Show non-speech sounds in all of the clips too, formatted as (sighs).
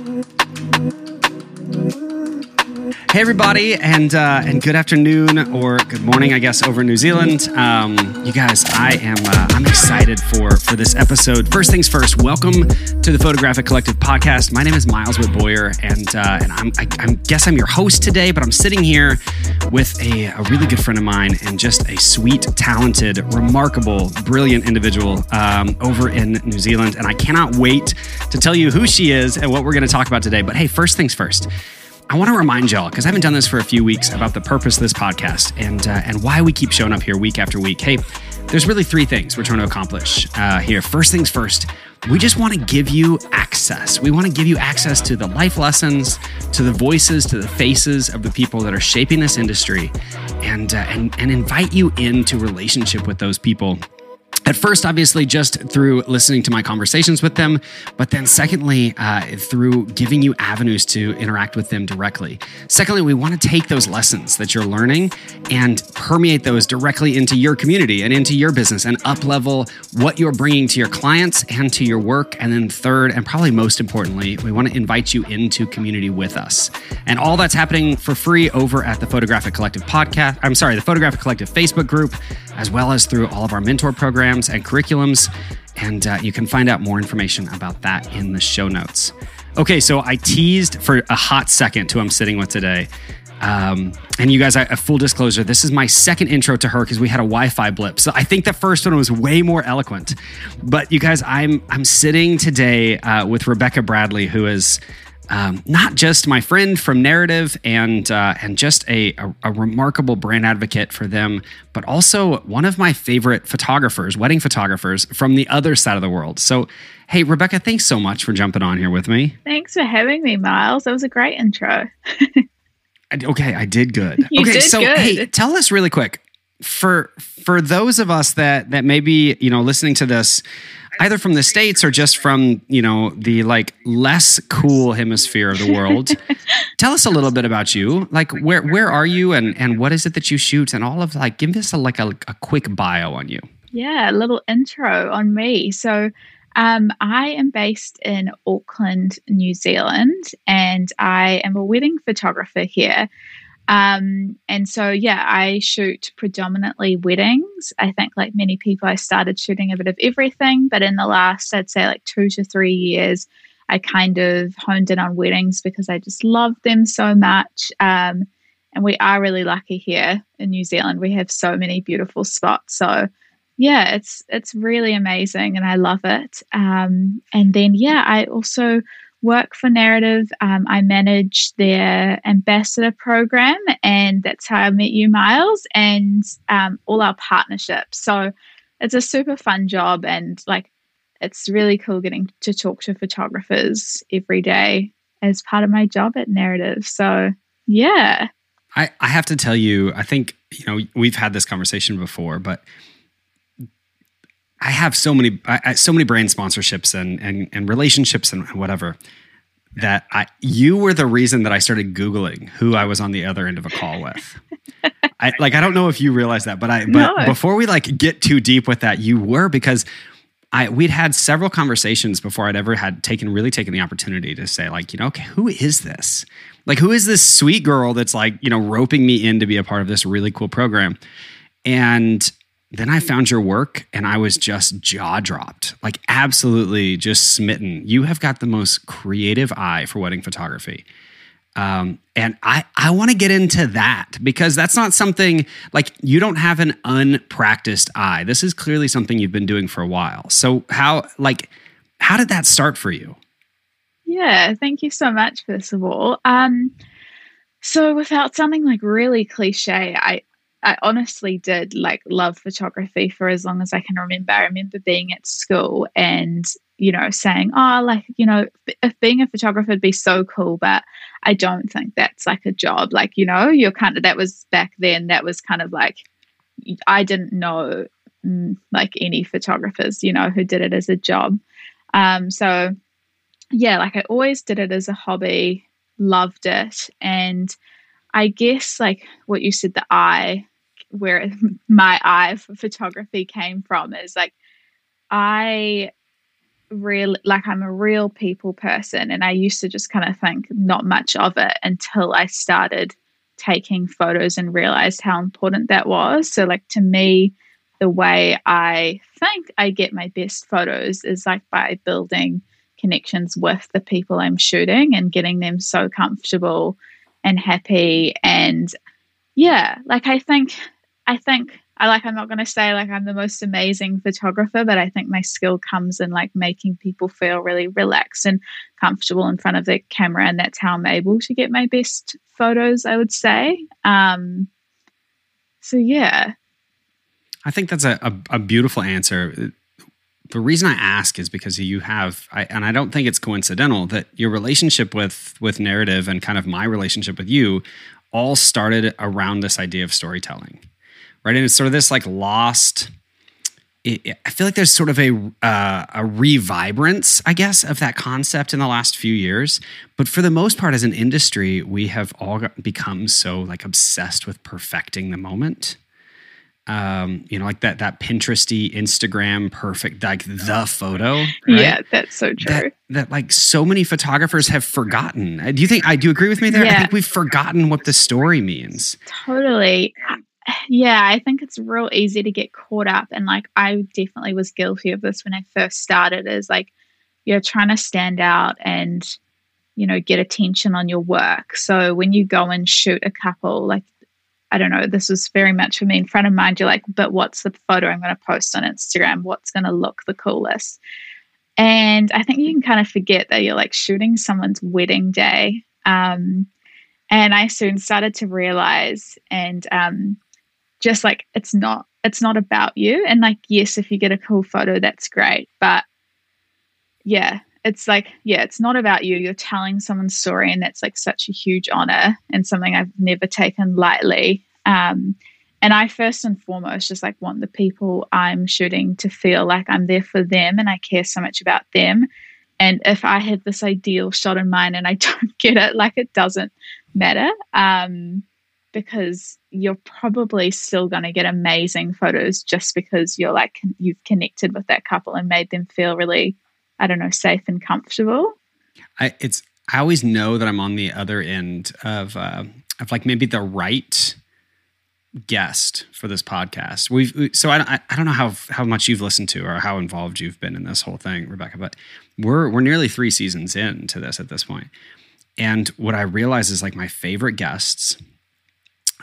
Mm-hmm. Hey everybody, and uh, and good afternoon or good morning, I guess, over in New Zealand. Um, you guys, I am uh, I'm excited for for this episode. First things first, welcome to the Photographic Collective podcast. My name is Miles Witt Boyer, and uh, and I'm I, I guess I'm your host today, but I'm sitting here with a, a really good friend of mine and just a sweet, talented, remarkable, brilliant individual um, over in New Zealand, and I cannot wait to tell you who she is and what we're going to talk about today. But hey, first things first. I want to remind y'all because I haven't done this for a few weeks about the purpose of this podcast and uh, and why we keep showing up here week after week. Hey, there's really three things we're trying to accomplish uh, here. First things first, we just want to give you access. We want to give you access to the life lessons, to the voices, to the faces of the people that are shaping this industry, and uh, and and invite you into relationship with those people at first, obviously, just through listening to my conversations with them, but then secondly, uh, through giving you avenues to interact with them directly. Secondly, we want to take those lessons that you're learning and permeate those directly into your community and into your business and up level what you're bringing to your clients and to your work. And then third, and probably most importantly, we want to invite you into community with us. And all that's happening for free over at the Photographic Collective podcast. I'm sorry, the Photographic Collective Facebook group, as well as through all of our mentor programs programs and curriculums. And uh, you can find out more information about that in the show notes. Okay, so I teased for a hot second who I'm sitting with today. Um, and you guys, a full disclosure, this is my second intro to her because we had a Wi-Fi blip. So I think the first one was way more eloquent. But you guys, I'm I'm sitting today uh, with Rebecca Bradley, who is um, not just my friend from Narrative and uh, and just a, a, a, remarkable brand advocate for them, but also one of my favorite photographers, wedding photographers from the other side of the world. So, hey, Rebecca, thanks so much for jumping on here with me. Thanks for having me, Miles. That was a great intro. (laughs) okay, I did good. (laughs) You okay, did so good. hey, tell us really quick for for those of us that that may be you know listening to this either from the states or just from you know the like less cool hemisphere of the world. (laughs) Tell us a little bit about you. Like where where are you and and what is it that you shoot and all of like give us a like a, a quick bio on you. Yeah a little intro on me. So um, I am based in Auckland, New Zealand, and I am a wedding photographer here. Um, and so, yeah, I shoot predominantly weddings. I think, like many people, I started shooting a bit of everything, but in the last, I'd say, like two to three years, I kind of honed in on weddings because I just love them so much. Um, and we are really lucky here in New Zealand. We have so many beautiful spots. So, yeah, it's it's really amazing, and I love it. Um, and then, yeah, I also work for Narrative. Um, I manage their ambassador program, and that's how I met you, Miles, and um, all our partnerships. So it's a super fun job, and like it's really cool getting to talk to photographers every day as part of my job at Narrative. So yeah. I, I have to tell you, I think, you know, we've had this conversation before, but I have so many, I, so many brand sponsorships and and and relationships and whatever that I you were the reason that I started googling who I was on the other end of a call with. I (laughs) like I don't know if you realize that, but I but no. before we like get too deep with that, you were because I we'd had several conversations before I'd ever had taken really taken the opportunity to say like, you know, okay, who is this? Like who is this sweet girl that's like, you know, roping me in to be a part of this really cool program? And then I found your work and I was just jaw dropped, like absolutely just smitten. You have got the most creative eye for wedding photography. Um, and I, I want to get into that because that's not something like you don't have an unpracticed eye. This is clearly something you've been doing for a while. So how like how did that start for you? Yeah, thank you so much, first of all. Um, so without sounding like really cliche, I I honestly did like love photography for as long as I can remember. I remember being at school and, you know, saying, oh, like, you know, if being a photographer would be so cool, but I don't think that's like a job. Like, you know, you're kind of, that was back then, that was kind of like, I didn't know mm, like any photographers, you know, who did it as a job. Um, so, yeah, like I always did it as a hobby, loved it. And I guess like what you said, the eye, where (laughs) my eye for photography came from is like I real like I'm a real people person and I used to just kind of think not much of it until I started taking photos and realized how important that was. So like to me the way I think I get my best photos is like by building connections with the people I'm shooting and getting them so comfortable and happy and yeah, like I think I think I like I'm not going to say like I'm the most amazing photographer, but I think my skill comes in like making people feel really relaxed and comfortable in front of the camera, and that's how I'm able to get my best photos. I would say. Um, so yeah, I think that's a, a, a beautiful answer. The reason I ask is because you have, I, and I don't think it's coincidental that your relationship with with narrative and kind of my relationship with you all started around this idea of storytelling right? And it's sort of this like lost. It, I feel like there's sort of a uh, a revibrance, I guess, of that concept in the last few years. But for the most part, as an industry, we have all become so like obsessed with perfecting the moment. Um, you know, like that that Pinteresty, Instagram, perfect, like the photo. Right? Yeah, that's so true. That, that, like so many photographers have forgotten. Do you think I do you agree with me there? Yeah. I think we've forgotten what the story means. Totally yeah, I think it's real easy to get caught up. And like, I definitely was guilty of this when I first started, is like, you're trying to stand out and, you know, get attention on your work. So when you go and shoot a couple, like, I don't know, this was very much for me in front of mind. You're like, but what's the photo I'm going to post on Instagram? What's going to look the coolest? And I think you can kind of forget that you're like shooting someone's wedding day. Um, and I soon started to realize and um, just like it's not it's not about you. And like yes if you get a cool photo that's great. But yeah it's like yeah it's not about you. You're telling someone's story and that's like such a huge honor and something i've never taken lightly. Um, and i first and foremost just like want the people i'm shooting to feel like i'm there for them and i care so much about them. And if i have this ideal shot in mind and i (laughs) don't get it like it doesn't matter. Um, because you're probably still going to get amazing photos just because you're like you've connected with that couple and made them feel really i don't know safe and comfortable. I it's i always know that i'm on the other end of uh, of like maybe the right guest for this podcast. We've so I, I don't know how how much you've listened to or how involved you've been in this whole thing rebecca but we're we're nearly three seasons into this at this point. And what i realize is like my favorite guests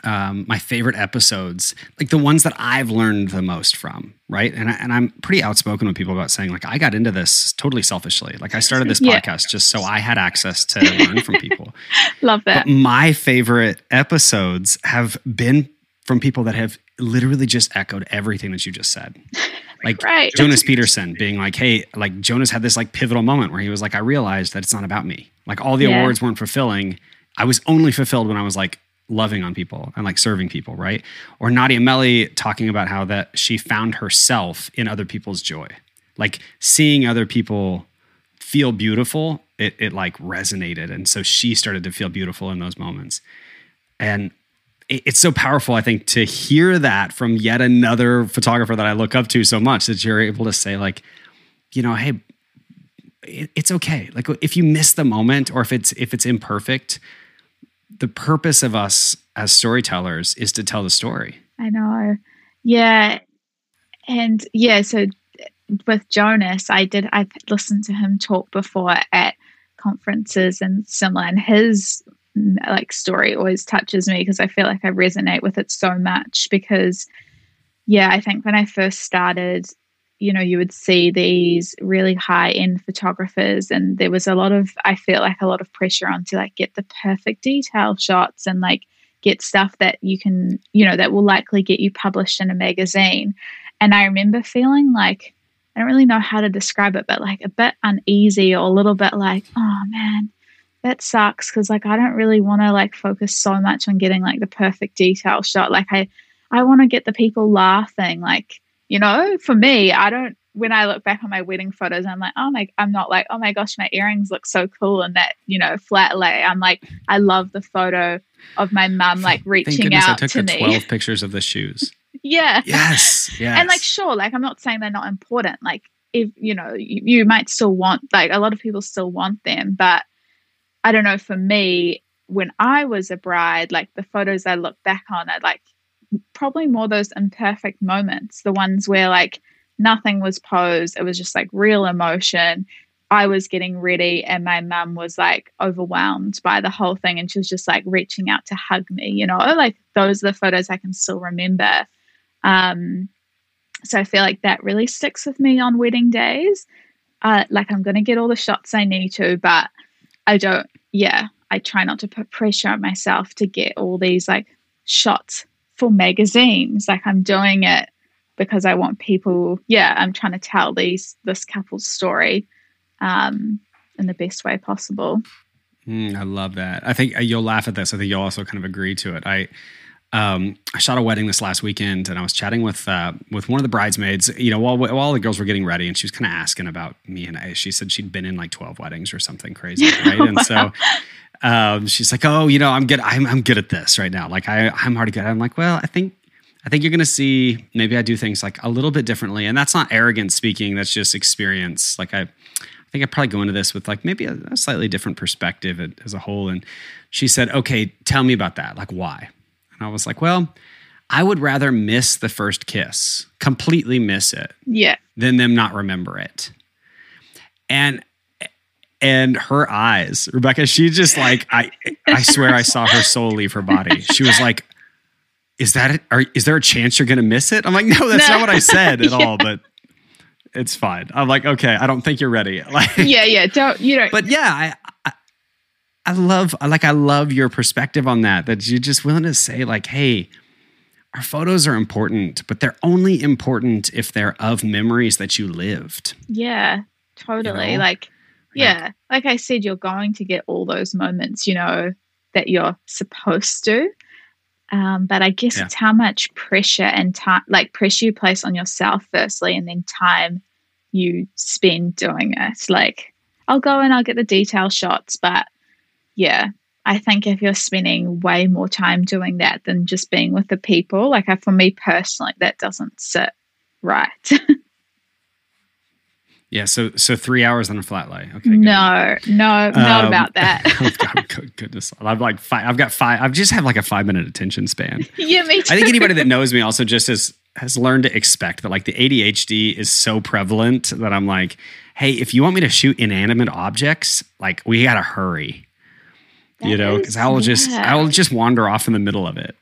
um, my favorite episodes, like the ones that I've learned the most from, right? And, I, and I'm pretty outspoken with people about saying, like, I got into this totally selfishly. Like, I started this (laughs) yeah. podcast just so I had access to learn from people. (laughs) Love that. But my favorite episodes have been from people that have literally just echoed everything that you just said. (laughs) Like right. Jonas Peterson being like, hey, like Jonas had this like pivotal moment where he was like, I realized that it's not about me. Like all the yeah. awards weren't fulfilling. I was only fulfilled when I was like, loving on people and like serving people, right? Or Nadia Meli talking about how that she found herself in other people's joy. Like seeing other people feel beautiful, it, it like resonated. And so she started to feel beautiful in those moments. And it, it's so powerful, I think, to hear that from yet another photographer that I look up to so much that you're able to say, like, you know, hey, it's okay. Like if you miss the moment or if it's if it's imperfect, the purpose of us as storytellers is to tell the story. I know. Yeah. And yeah, so with Jonas, I did, I've listened to him talk before at conferences and similar, and his like story always touches me because I feel like I resonate with it so much because yeah, I think when I first started you know, you would see these really high end photographers, and there was a lot of, I feel like a lot of pressure on to like get the perfect detail shots and like get stuff that you can, you know, that will likely get you published in a magazine. And I remember feeling like, I don't really know how to describe it, but like a bit uneasy or a little bit like, oh man, that sucks because like I don't really want to like focus so much on getting like the perfect detail shot. Like I, I want to get the people laughing, like you know, for me, I don't when I look back on my wedding photos, I'm like, oh my, I'm not like, oh my gosh, my earrings look so cool and that, you know, flat lay. I'm like, I love the photo of my mum like reaching out I took to the me. 12 pictures of the shoes. (laughs) yeah. Yes. Yes. And like, sure, like I'm not saying they're not important. Like if you know you, you might still want like a lot of people still want them but i don't know for me when i was a bride like the photos i look back on are like probably more those imperfect moments the ones where like nothing was posed it was just like real emotion. I was getting ready and my mum was like overwhelmed by the whole thing and she was just like reaching out to hug me you know? Like those are the photos i can still remember. Um so I feel like that really sticks with me on wedding days. Uh, like I'm going to get all the shots I need to, but I don't, yeah, I try not to put pressure on myself to get all these like shots for magazines. Like I'm doing it because I want people, yeah, I'm trying to tell these, this couple's story um, in the best way possible. Mm, I love that. I think uh, you'll laugh at this. I think you'll also kind of agree to it. I, um, I shot a wedding this last weekend, and I was chatting with uh, with one of the bridesmaids. You know, while while the girls were getting ready, and she was kind of asking about me, and I, she said she'd been in like twelve weddings or something crazy, (laughs) right? and so (laughs) um, she's like, "Oh, you know, I'm good. I'm I'm good at this right now. Like I I'm already good." I'm like, "Well, I think." I think you're going to see maybe I do things like a little bit differently, and that's not arrogant speaking. That's just experience. Like I, I think I probably go into this with like maybe a, a slightly different perspective as a whole. And she said, "Okay, tell me about that. Like why?" And I was like, well, I would rather miss the first kiss, completely miss it, yeah, than them not remember it. And and her eyes, Rebecca, she just like I I swear I saw her soul leave her body. She was like, "Is that it? Are, is there a chance you're going to miss it?" I'm like, "No, that's no. not what I said at (laughs) yeah. all." But it's fine. I'm like, "Okay, I don't think you're ready." (laughs) Like, yeah, yeah, don't you know? But yeah, I, I love like I love your perspective on that. That you're just willing to say like, hey, our photos are important, but they're only important if they're of memories that you lived. Yeah, totally. You know? Like, yeah, like, I said, you're going to get all those moments, you know, that you're supposed to. Um, but I guess yeah. it's how much pressure and time, like pressure you place on yourself, firstly, and then time you spend doing it. Like, I'll go and I'll get the detail shots, but yeah, I think if you're spending way more time doing that than just being with the people, like I, for me personally, that doesn't sit right. (laughs) yeah, so so three hours on a flat lay. Okay. No, good. no, not um, about that. (laughs) oh, goodness, I've like five. I've got five. I've just have like a five minute attention span. (laughs) yeah, me too. I think anybody that knows me also just has has learned to expect that like the ADHD is so prevalent that I'm like, hey, if you want me to shoot inanimate objects, like we gotta hurry you know, because I will just I will just wander off in the middle of it.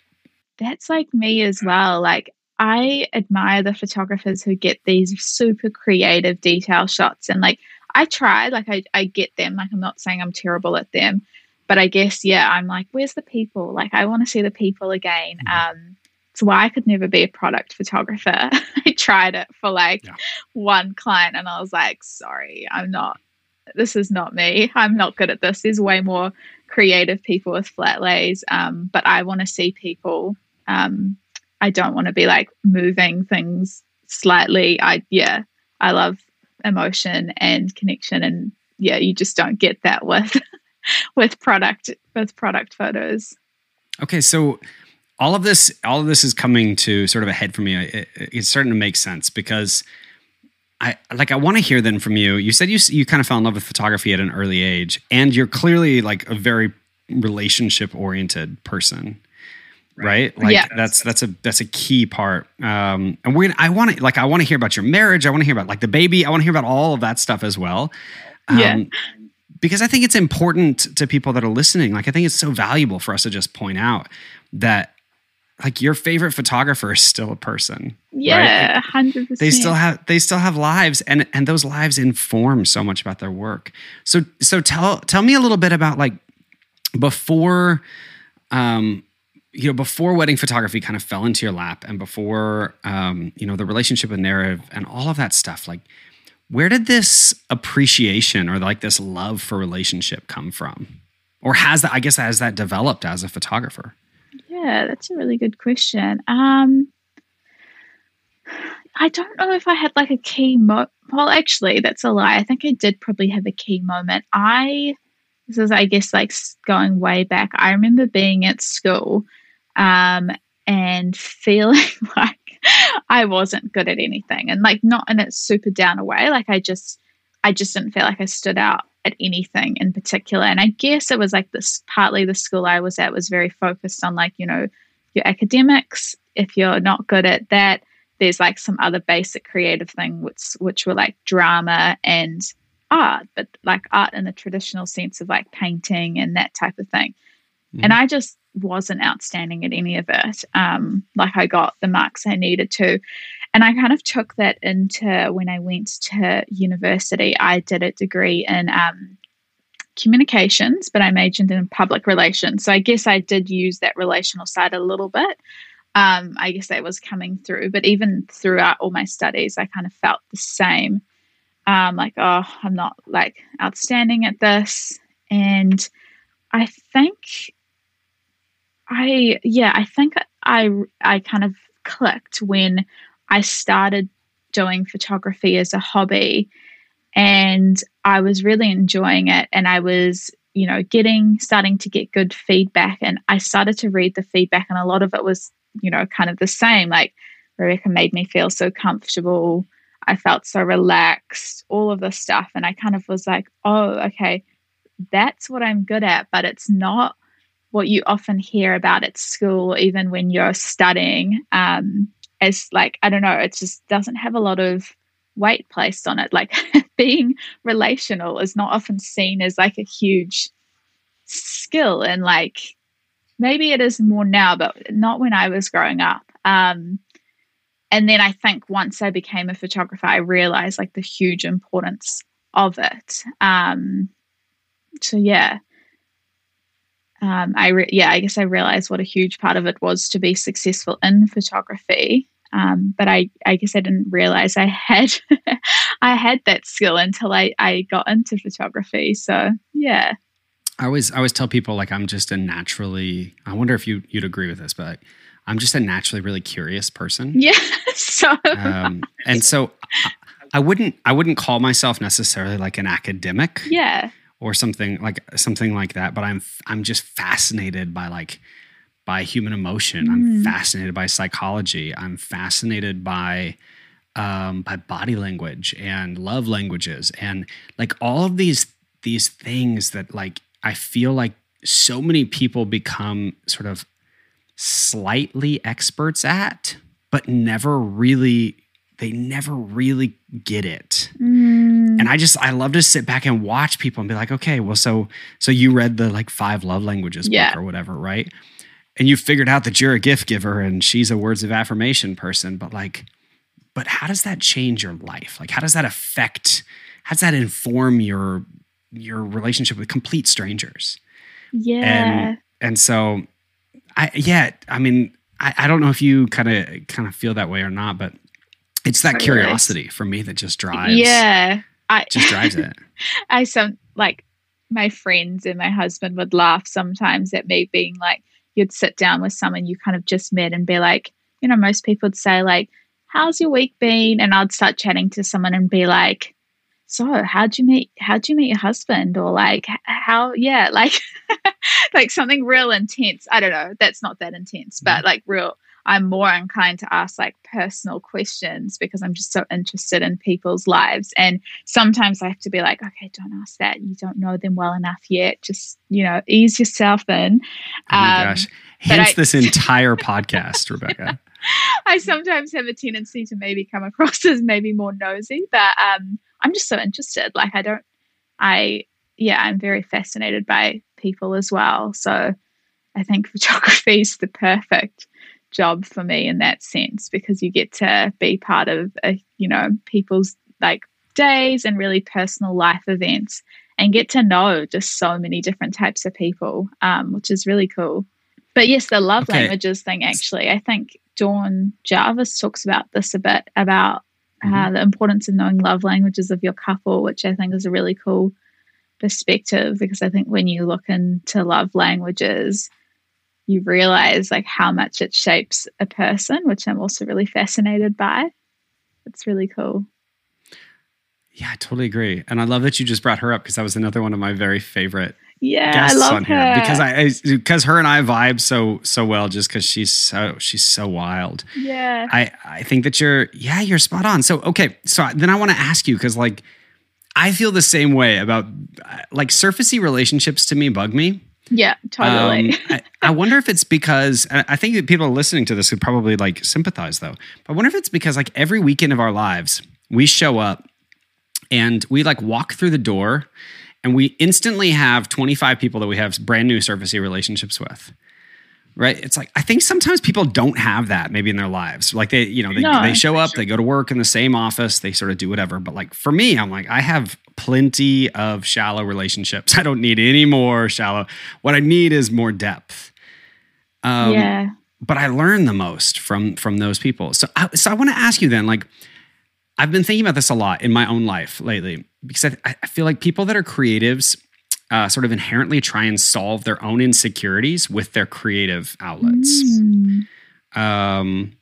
That's like me as well. Like I admire the photographers who get these super creative detail shots and like I try, like I, I get them. Like I'm not saying I'm terrible at them, but I guess yeah, I'm like, where's the people? Like I want to see the people again. Mm-hmm. Um it's why I could never be a product photographer. (laughs) I tried it for like yeah. one client and I was like, sorry, I'm not this is not me. I'm not good at this. There's way more creative people with flat lays, um, but I want to see people. Um, I don't want to be like moving things slightly. I yeah, I love emotion and connection, and yeah, you just don't get that with (laughs) with product with product photos. Okay, so all of this all of this is coming to sort of a head for me. It, it's starting to make sense because I like I want to hear then from you. You said you you kind of fell in love with photography at an early age, and you're clearly like a very relationship oriented person, right? Like yeah. that's that's a that's a key part. Um, and we're gonna, I want to like I want to hear about your marriage. I want to hear about like the baby. I want to hear about all of that stuff as well. Um, yeah. Because I think it's important to people that are listening. Like I think it's so valuable for us to just point out that like your favorite photographer is still a person. Yeah, hundred right? percent. They still have they still have lives, and and those lives inform so much about their work. So so tell tell me a little bit about like before, um, you know, before wedding photography kind of fell into your lap, and before um, you know the relationship with narrative and all of that stuff. Like, where did this appreciation or like this love for relationship come from, or has that? I guess has that developed as a photographer? Yeah, that's a really good question. Um, I don't know if I had like a key mo. Well, actually, that's a lie. I think I did probably have a key moment. I this is, I guess, like going way back. I remember being at school um, and feeling (laughs) like I wasn't good at anything and like not in a super down way. Like I just I just didn't feel like I stood out at anything in particular. And I guess it was like this partly the school I was at was very focused on like, you know, your academics. If you're not good at that, there's like some other basic creative thing which which were like drama and art, but like art in the traditional sense of like painting and that type of thing. Mm. And I just wasn't outstanding at any of it. Um, like I got the marks I needed to. And I kind of took that into when I went to university. I did a degree in um, communications, but I majored in public relations. So I guess I did use that relational side a little bit. Um, I guess that was coming through. But even throughout all my studies, I kind of felt the same. Um, like, oh, I'm not like outstanding at this. And I think I yeah, I think I I kind of clicked when I started doing photography as a hobby and I was really enjoying it and I was you know getting starting to get good feedback and I started to read the feedback and a lot of it was you know kind of the same like Rebecca made me feel so comfortable I felt so relaxed all of this stuff and I kind of was like oh okay that's what I'm good at but it's not what you often hear about at school, even when you're studying, um, like, I don't know, it just doesn't have a lot of weight placed on it. Like (laughs) being relational is not often seen as like a huge skill. And like maybe it is more now, but not when I was growing up. Um, and then I think once I became a photographer, I realized like the huge importance of it. Um, so yeah, um, I re- yeah, I guess I realized what a huge part of it was to be successful in photography. Um, but I, I guess I didn't realize I had (laughs) I had that skill until I, I got into photography. So yeah. I always I always tell people like I'm just a naturally I wonder if you you'd agree with this, but I'm just a naturally really curious person. (laughs) Yeah. so um, and so I, I wouldn't I wouldn't call myself necessarily like an academic. Yeah or something like something like that but i'm i'm just fascinated by like by human emotion mm. i'm fascinated by psychology i'm fascinated by um, by body language and love languages and like all of these these things that like i feel like so many people become sort of slightly experts at but never really they never really get it. Mm. And I just I love to sit back and watch people and be like, okay, well, so so you read the like five love languages yeah. book or whatever, right? And you figured out that you're a gift giver and she's a words of affirmation person, but like, but how does that change your life? Like, how does that affect? How does that inform your your relationship with complete strangers? Yeah. And and so, I yeah, I mean, I, I don't know if you kind of kind of feel that way or not, but it's that curiosity for me that just drives. Yeah. I just drives it. (laughs) I some like my friends and my husband would laugh sometimes at me being like, you'd sit down with someone you kind of just met and be like, you know, most people would say like, "How's your week been?" And I'd start chatting to someone and be like, "So, how'd you meet? How'd you meet your husband?" Or like, "How? Yeah, (laughs) like, (laughs) like something real intense. I don't know. That's not that intense, but mm-hmm. like real." I'm more inclined to ask like personal questions because I'm just so interested in people's lives. And sometimes I have to be like, okay, don't ask that. You don't know them well enough yet. Just, you know, ease yourself in. Oh my um, gosh. Hence I, this (laughs) entire podcast, Rebecca. (laughs) I sometimes have a tendency to maybe come across (laughs) as maybe more nosy, but um, I'm just so interested. Like, I don't, I, yeah, I'm very fascinated by people as well. So I think photography is the perfect job for me in that sense because you get to be part of a, you know people's like days and really personal life events and get to know just so many different types of people um, which is really cool but yes the love okay. languages thing actually i think dawn jarvis talks about this a bit about uh, mm-hmm. the importance of knowing love languages of your couple which i think is a really cool perspective because i think when you look into love languages you realize like how much it shapes a person, which I'm also really fascinated by. It's really cool. Yeah, I totally agree. And I love that you just brought her up because that was another one of my very favorite Yeah, guests I love on her. here because I because her and I vibe so so well just because she's so she's so wild. yeah. I I think that you're yeah you're spot on. So okay, so then I want to ask you because like I feel the same way about uh, like surfacey relationships to me bug me. Yeah, totally. Um, I, I wonder if it's because I think that people listening to this would probably like sympathize though. But I wonder if it's because like every weekend of our lives we show up and we like walk through the door and we instantly have 25 people that we have brand new surfacey relationships with. Right? It's like I think sometimes people don't have that maybe in their lives. Like they, you know, they, No, they show up, sure. they go to work in the same office, they sort of do whatever. But like for me, I'm like, I have plenty of shallow relationships. (laughs) I don't need any more shallow. What I need is more depth. Um, yeah. but I learn the most from from those people. So I, so I want to ask you then, like, I've been thinking about this a lot in my own life lately because I, I feel like people that are creatives uh, sort of inherently try and solve their own insecurities with their creative outlets. Mm. Um,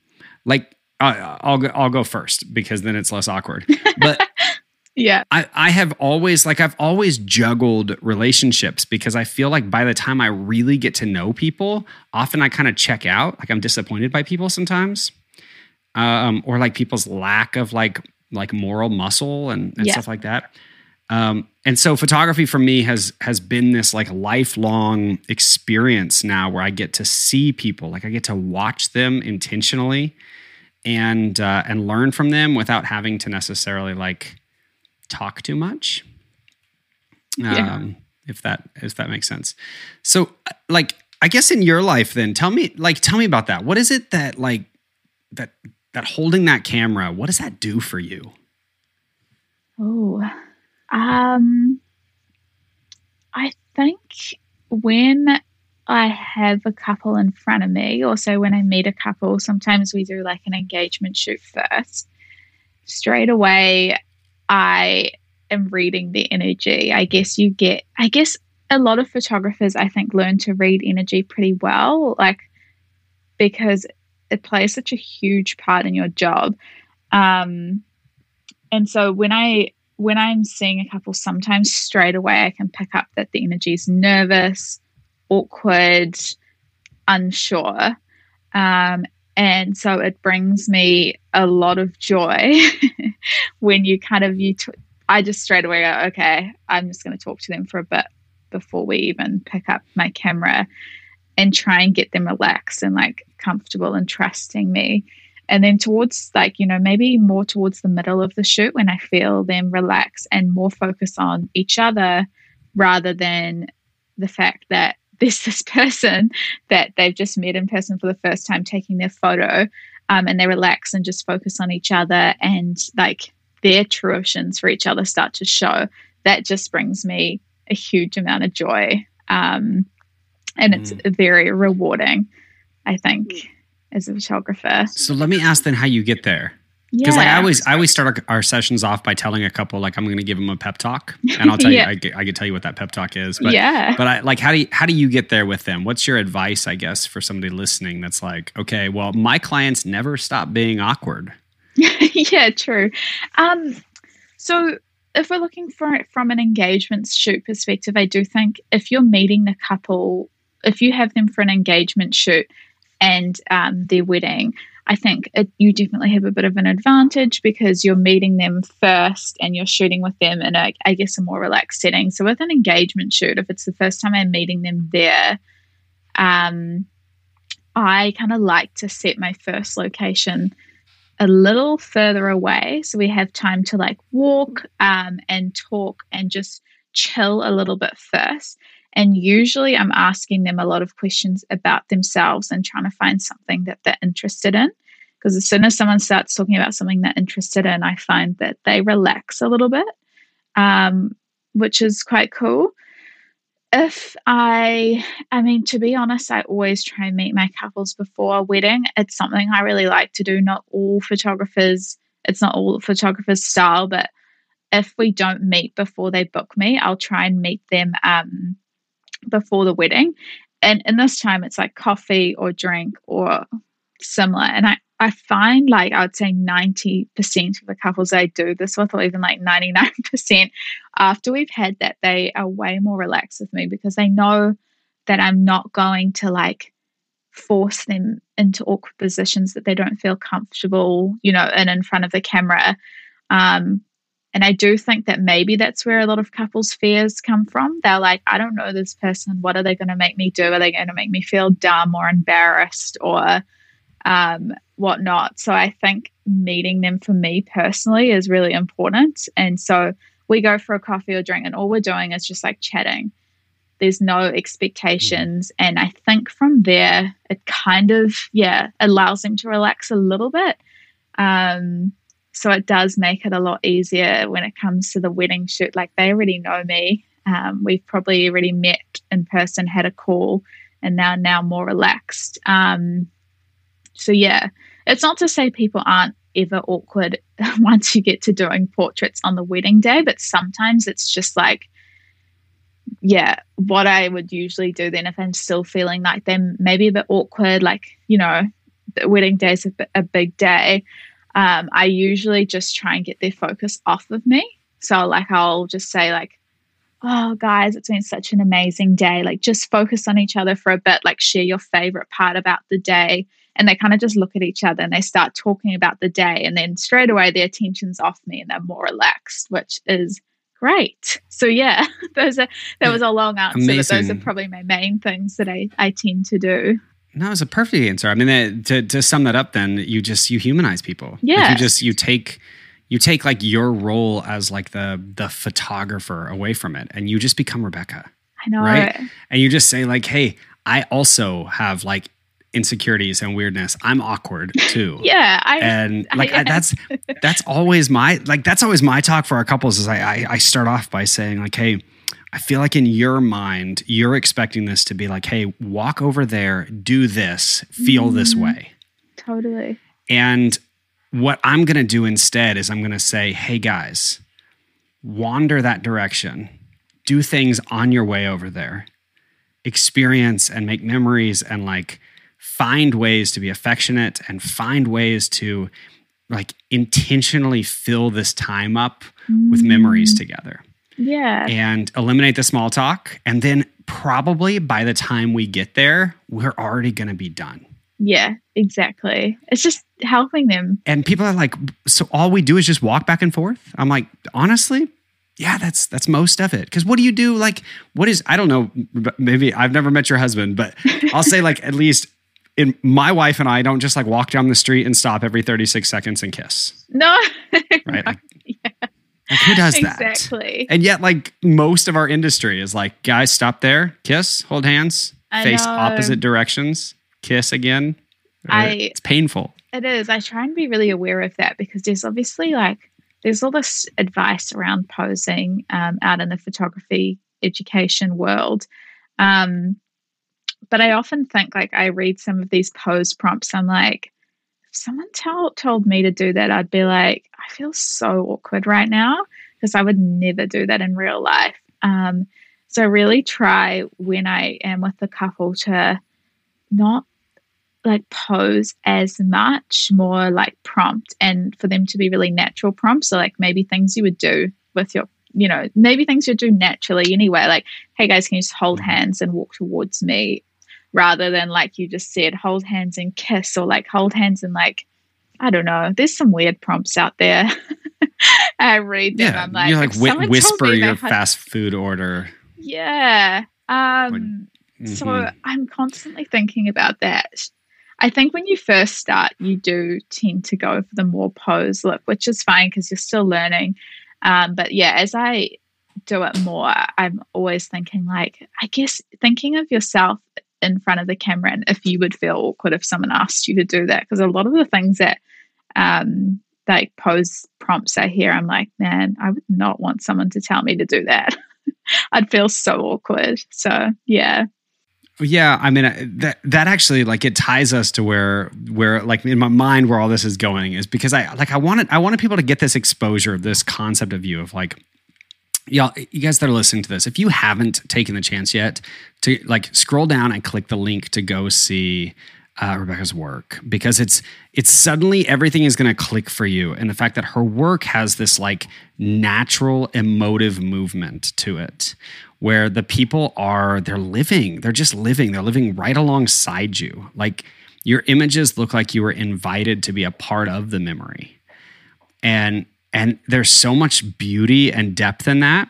like I, I'll go, I'll go first because then it's less awkward. But (laughs) Yeah. I, I have always like I've always juggled relationships because I feel like by the time I really get to know people, often I kind of check out. Like I'm disappointed by people sometimes, um, or like people's lack of like like moral muscle and, and Yeah. stuff like that. Um, and so photography for me has has been this like lifelong experience now where I get to see people, like I get to watch them intentionally and uh, and learn from them without having to necessarily like talk too much. Yeah. Um, if that if that makes sense. So uh, like I guess in your life then tell me like tell me about that. What is it that like that that holding that camera, what does that do for you? Oh, um, I think when I have a couple in front of me, also when I meet a couple, sometimes we do like an engagement shoot first. Straight away, I am reading the energy. I guess you get, I guess a lot of photographers, I think, learn to read energy pretty well, like because it plays such a huge part in your job. Um, and so when I when I'm seeing a couple, sometimes straight away I can pick up that the energy is nervous, awkward, unsure. Um, and so it brings me a lot of joy (laughs) when you kind of you. T- I just straight away go, okay, I'm just going to talk to them for a bit before we even pick up my camera, and try and get them relaxed and like comfortable and trusting me. And then towards like, you know, maybe more towards the middle of the shoot when I feel them relax and more focus on each other rather than the fact that (laughs) there's this person that they've just met in person for the first time taking their photo um, and they relax and just focus on each other and like their fruitions for each other start to show. That just brings me a huge amount of joy. Um, and it's very rewarding, I think, as a photographer. So let me ask then how you get there. Because Yeah. like I always, I always start our, our sessions off by telling a couple like I'm going to give them a pep talk, and I'll (laughs) tell Yeah. you, I, I can tell you what that pep talk is. But yeah. but I like how do you, how do you get there with them? What's your advice, I guess, for somebody listening that's like, okay, well, my clients never stop being awkward. (laughs) yeah, true. Um, so if we're looking for it from an engagement shoot perspective, I do think if you're meeting the couple, if you have them for an engagement shoot and um, their wedding, I think it, you definitely have a bit of an advantage because you're meeting them first and you're shooting with them in a, I guess, a more relaxed setting. So with an engagement shoot, if it's the first time I'm meeting them there, um, I kind of like to set my first location a little further away so we have time to like walk um, and talk and just chill a little bit first and usually i'm asking them a lot of questions about themselves and trying to find something that they're interested in because as soon as someone starts talking about something they're interested in i find that they relax a little bit um, which is quite cool if I, I mean, to be honest, I always try and meet my couples before a wedding. It's something I really like to do. Not all photographers, it's not all photographers' style, but if we don't meet before they book me, I'll try and meet them um, before the wedding. And in this time, it's like coffee or drink or similar. And I, I find like I would say 90% of the couples I do this with, or even like 99%, after we've had that, they are way more relaxed with me because they know that I'm not going to like force them into awkward positions that they don't feel comfortable, you know, and in front of the camera. Um, and I do think that maybe that's where a lot of couples' fears come from. They're like, I don't know this person. What are they going to make me do? Are they going to make me feel dumb or embarrassed or um, whatnot? So I think meeting them for me personally is really important. And so we go for a coffee or drink, and all we're doing is just like chatting. There's no expectations. Mm-hmm. And I think from there, it kind of, yeah, allows them to relax a little bit. Um, so it does make it a lot easier when it comes to the wedding shoot. Like they already know me. Um, we've probably already met in person, had a call, and now now more relaxed. Um, so yeah, it's not to say people aren't ever awkward (laughs) once you get to doing portraits on the wedding day, but sometimes it's just like, yeah, what I would usually do then if I'm still feeling like they're maybe a bit awkward, like you know, the wedding day is a, a big day um, I usually just try and get their focus off of me. So, like, I'll just say, like, oh, guys, it's been such an amazing day. Like, just focus on each other for a bit, like, share your favorite part about the day. And they kind of just look at each other and they start talking about the day. And then straight away, their attention's off me and they're more relaxed, which is great. So, yeah, (laughs) those are, that was a long answer, Amazing. but those are probably my main things that I, I tend to do. No, it's a perfect answer. I mean, to to sum that up, then you just you humanize people. Yeah, like you just you take you take like your role as like the the photographer away from it, and you just become Rebecca. I know, right? And you just say like, "Hey, I also have like insecurities and weirdness. I'm awkward too. (laughs) yeah, I, and (laughs) like I, I, that's that's always my like that's always my talk for our couples. Is I, I I start off by saying like, "Hey." I feel like in your mind, you're expecting this to be like, hey, walk over there, do this, feel mm-hmm. this way. Totally. And what I'm going to do instead is I'm going to say, hey, guys, wander that direction, do things on your way over there, experience and make memories and like find ways to be affectionate and find ways to like intentionally fill this time up mm. with memories mm. together. Yeah. And eliminate the small talk. And then probably by the time we get there, we're already going to be done. Yeah, exactly. It's just helping them. And people are like, so all we do is just walk back and forth? I'm like, honestly, yeah, that's that's most of it. Because what do you do? Like, what is? I don't know. Maybe I've never met your husband, but (laughs) I'll say like at least in my wife and I don't just like walk down the street and stop every 36 seconds and kiss. No. (laughs) right. Like, yeah. Like, who does that? Exactly. And yet, like most of our industry is like, guys, stop there, kiss, hold hands, I face know. opposite directions, kiss again. I, it's painful. It is. I try and be really aware of that because there's obviously like there's all this advice around posing um, out in the photography education world. Um, but I often think like I read some of these pose prompts. I'm like, if someone told told me to do that, I'd be like, I feel so awkward right now because I would never do that in real life. Um, so I really try when I am with a couple to not like pose as much, more like prompt and for them to be really natural prompts. So like maybe things you would do with your you know, maybe things you do naturally anyway, like, hey guys, can you just hold mm-hmm. hands and walk towards me? Rather than like you just said, hold hands and kiss, or like hold hands and like I don't know. There's some weird prompts out there. (laughs) I read them. Yeah, I'm like, you like wh- whisper your fast food order. Yeah. Um, mm-hmm. So I'm constantly thinking about that. I think when you first start, you do tend to go for the more pose look, which is fine because you're still learning. Um, but yeah, as I do it more, I'm always thinking like, I guess thinking of yourself in front of the camera and if you would feel awkward if someone asked you to do that. Because a lot of the things that um like pose prompts I hear I'm like man I would not want someone to tell me to do that. (laughs) I'd feel so awkward. So yeah. Yeah i mean that that actually like it ties us to where where like in my mind where all this is going is because i like i wanted i wanted people to get this exposure of this concept of you of like y'all you guys that are listening to this if you haven't taken the chance yet to like scroll down and click the link to go see uh, Rebecca's work because it's it's suddenly everything is going to click for you, and the fact that her work has this like natural emotive movement to it, where the people are they're living, they're just living, they're living right alongside you. Like your images look like you were invited to be a part of the memory, and and there's so much beauty and depth in that.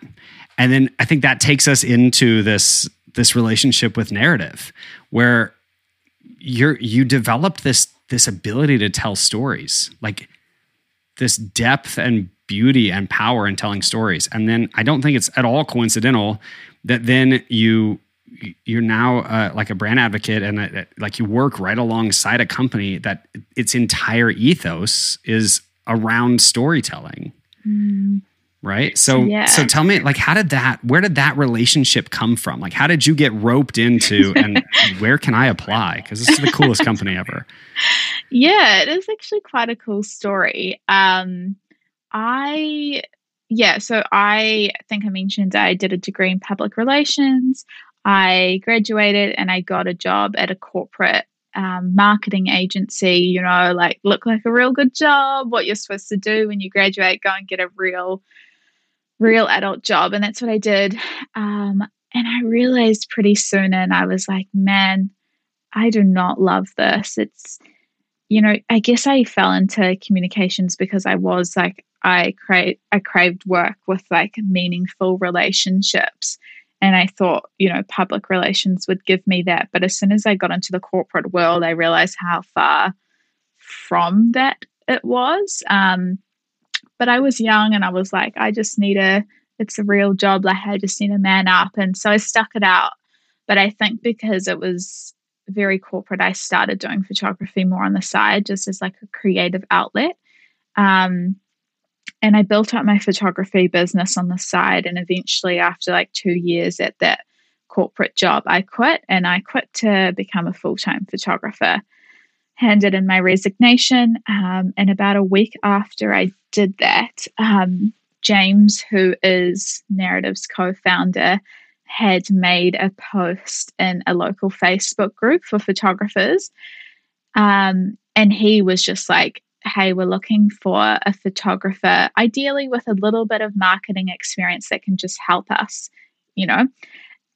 And then I think that takes us into this this relationship with narrative where you're you developed this this ability to tell stories like this depth and beauty and power in telling stories and then i don't think it's at all coincidental that then you you're now uh, like a brand advocate and uh, like you work right alongside a company that its entire ethos is around storytelling mm right? So yeah. so tell me like how did that where did that relationship come from? Like how did you get roped into (laughs) and where can i apply? Because this is the coolest company ever. Yeah it is actually quite a cool story. Um i yeah so i think i mentioned i did a degree in public relations. I graduated and i got a job at a corporate um, marketing agency, you know, like look like a real good job, what you're supposed to do when you graduate, go and get a real real adult job. And that's what I did. Um, and I realized pretty soon, and I was like, man, I do not love this. It's, you know, I guess I fell into communications because I was like, I crave, I craved work with like meaningful relationships. And I thought, you know, public relations would give me that. But as soon as I got into the corporate world, I realized how far from that it was. Um, but I was young and I was like, I just need a, it's a real job. Like, I just need a man up. And so I stuck it out. But I think because it was very corporate, I started doing photography more on the side, just as like a creative outlet. Um, and I built up my photography business on the side. And eventually, after like two years at that corporate job, I quit and I quit to become a full time photographer handed in my resignation. Um, and about a week after I did that, um, James, who is Narrative's co founder, had made a post in a local Facebook group for photographers. Um, and he was just like, hey, we're looking for a photographer, ideally with a little bit of marketing experience that can just help us, you know?